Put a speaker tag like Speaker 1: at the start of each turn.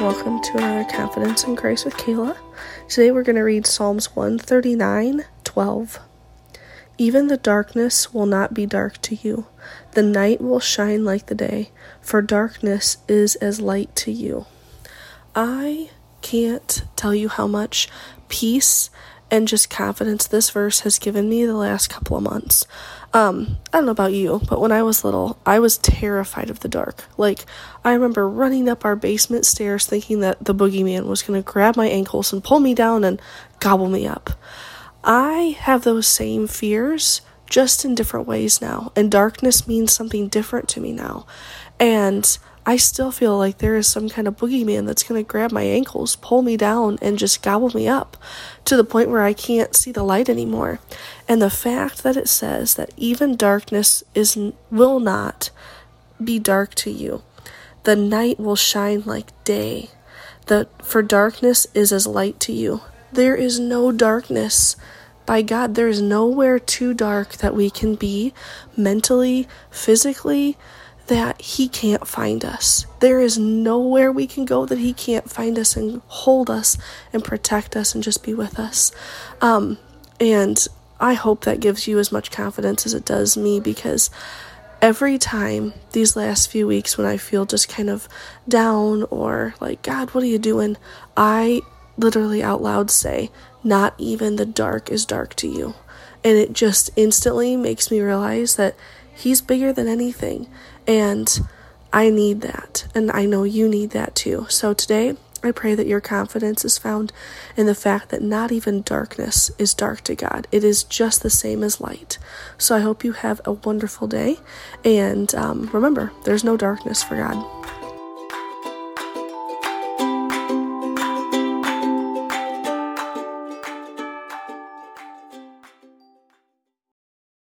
Speaker 1: Welcome to another Confidence in Christ with Kala. Today we're going to read Psalms 139 12. Even the darkness will not be dark to you, the night will shine like the day, for darkness is as light to you. I can't tell you how much peace and just confidence this verse has given me the last couple of months. Um, I don't know about you, but when I was little, I was terrified of the dark. Like, I remember running up our basement stairs thinking that the boogeyman was going to grab my ankles and pull me down and gobble me up. I have those same fears just in different ways now, and darkness means something different to me now. And I still feel like there is some kind of boogeyman that's going to grab my ankles, pull me down, and just gobble me up to the point where I can't see the light anymore. And the fact that it says that even darkness is will not be dark to you. The night will shine like day. The for darkness is as light to you. There is no darkness by God. There is nowhere too dark that we can be mentally, physically, that He can't find us. There is nowhere we can go that He can't find us and hold us and protect us and just be with us. Um, and I hope that gives you as much confidence as it does me because every time these last few weeks when I feel just kind of down or like, God, what are you doing? I literally out loud say, Not even the dark is dark to you. And it just instantly makes me realize that He's bigger than anything. And I need that. And I know you need that too. So today, I pray that your confidence is found in the fact that not even darkness is dark to God. It is just the same as light. So I hope you have a wonderful day. And um, remember, there's no darkness for God.